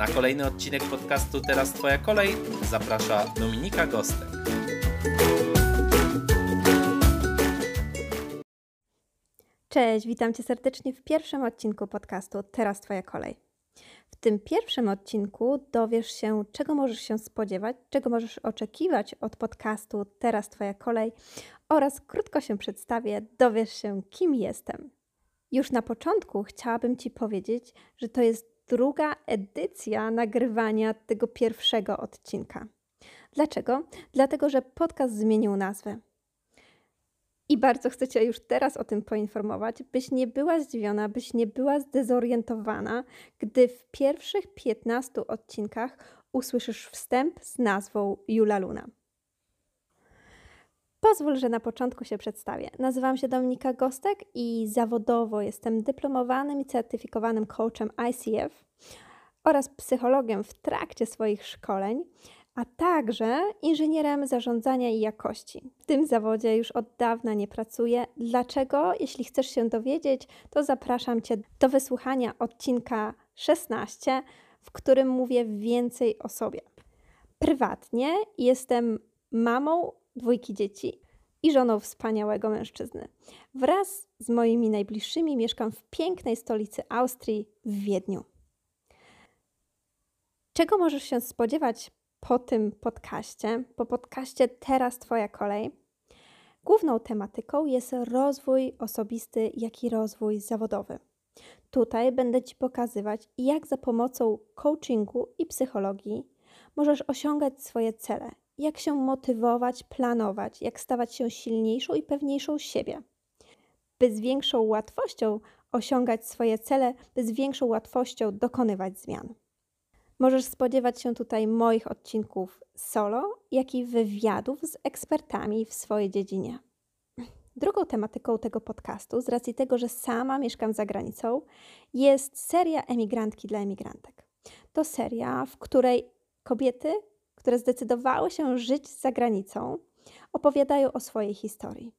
Na kolejny odcinek podcastu Teraz Twoja kolej zaprasza Dominika Gostek. Cześć, witam Cię serdecznie w pierwszym odcinku podcastu Teraz Twoja kolej. W tym pierwszym odcinku dowiesz się, czego możesz się spodziewać, czego możesz oczekiwać od podcastu Teraz Twoja kolej oraz krótko się przedstawię, dowiesz się, kim jestem. Już na początku chciałabym Ci powiedzieć, że to jest druga edycja nagrywania tego pierwszego odcinka. Dlaczego? Dlatego, że podcast zmienił nazwę. I bardzo chcę Cię już teraz o tym poinformować, byś nie była zdziwiona, byś nie była zdezorientowana, gdy w pierwszych 15 odcinkach usłyszysz wstęp z nazwą Jula Luna. Pozwól, że na początku się przedstawię. Nazywam się Dominika Gostek i zawodowo jestem dyplomowanym i certyfikowanym coachem ICF oraz psychologiem w trakcie swoich szkoleń, a także inżynierem zarządzania i jakości. W tym zawodzie już od dawna nie pracuję. Dlaczego? Jeśli chcesz się dowiedzieć, to zapraszam Cię do wysłuchania odcinka 16, w którym mówię więcej o sobie. Prywatnie jestem mamą dwójki dzieci i żoną wspaniałego mężczyzny. Wraz z moimi najbliższymi mieszkam w pięknej stolicy Austrii, w Wiedniu. Czego możesz się spodziewać po tym podcaście? Po podcaście Teraz Twoja kolej. Główną tematyką jest rozwój osobisty, jak i rozwój zawodowy. Tutaj będę Ci pokazywać, jak za pomocą coachingu i psychologii możesz osiągać swoje cele, jak się motywować, planować, jak stawać się silniejszą i pewniejszą siebie, by z większą łatwością osiągać swoje cele, by z większą łatwością dokonywać zmian. Możesz spodziewać się tutaj moich odcinków solo, jak i wywiadów z ekspertami w swojej dziedzinie. Drugą tematyką tego podcastu, z racji tego, że sama mieszkam za granicą, jest seria Emigrantki dla emigrantek. To seria, w której kobiety które zdecydowały się żyć za granicą, opowiadają o swojej historii.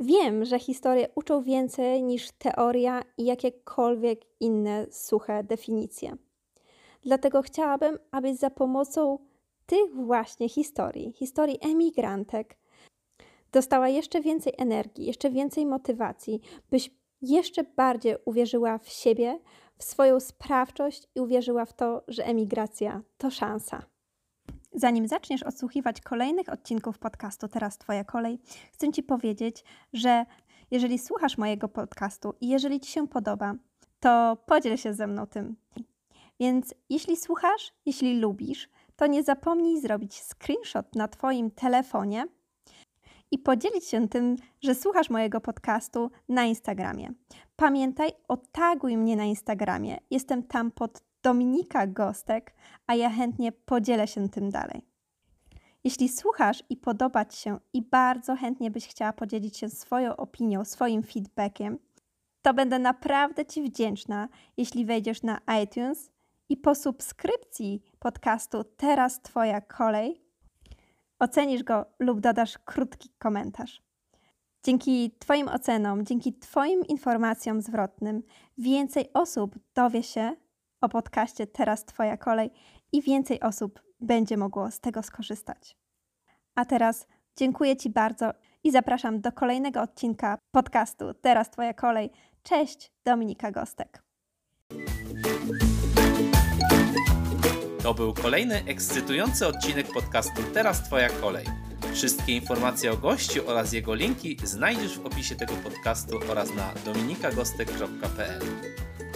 Wiem, że historie uczą więcej niż teoria i jakiekolwiek inne suche definicje. Dlatego chciałabym, abyś za pomocą tych właśnie historii, historii emigrantek, dostała jeszcze więcej energii, jeszcze więcej motywacji, byś jeszcze bardziej uwierzyła w siebie, w swoją sprawczość i uwierzyła w to, że emigracja to szansa. Zanim zaczniesz odsłuchiwać kolejnych odcinków podcastu Teraz Twoja kolej, chcę Ci powiedzieć, że jeżeli słuchasz mojego podcastu i jeżeli Ci się podoba, to podziel się ze mną tym. Więc jeśli słuchasz, jeśli lubisz, to nie zapomnij zrobić screenshot na Twoim telefonie i podzielić się tym, że słuchasz mojego podcastu na Instagramie. Pamiętaj, otaguj mnie na Instagramie. Jestem tam pod Dominika Gostek, a ja chętnie podzielę się tym dalej. Jeśli słuchasz i podoba Ci się i bardzo chętnie byś chciała podzielić się swoją opinią, swoim feedbackiem, to będę naprawdę Ci wdzięczna, jeśli wejdziesz na iTunes i po subskrypcji podcastu Teraz Twoja kolej ocenisz go lub dodasz krótki komentarz. Dzięki Twoim ocenom, dzięki Twoim informacjom zwrotnym, więcej osób dowie się o podcaście Teraz Twoja kolej i więcej osób będzie mogło z tego skorzystać. A teraz dziękuję Ci bardzo i zapraszam do kolejnego odcinka podcastu Teraz Twoja kolej. Cześć, Dominika Gostek. To był kolejny ekscytujący odcinek podcastu Teraz Twoja kolej. Wszystkie informacje o gościu oraz jego linki znajdziesz w opisie tego podcastu oraz na dominikagostek.pl.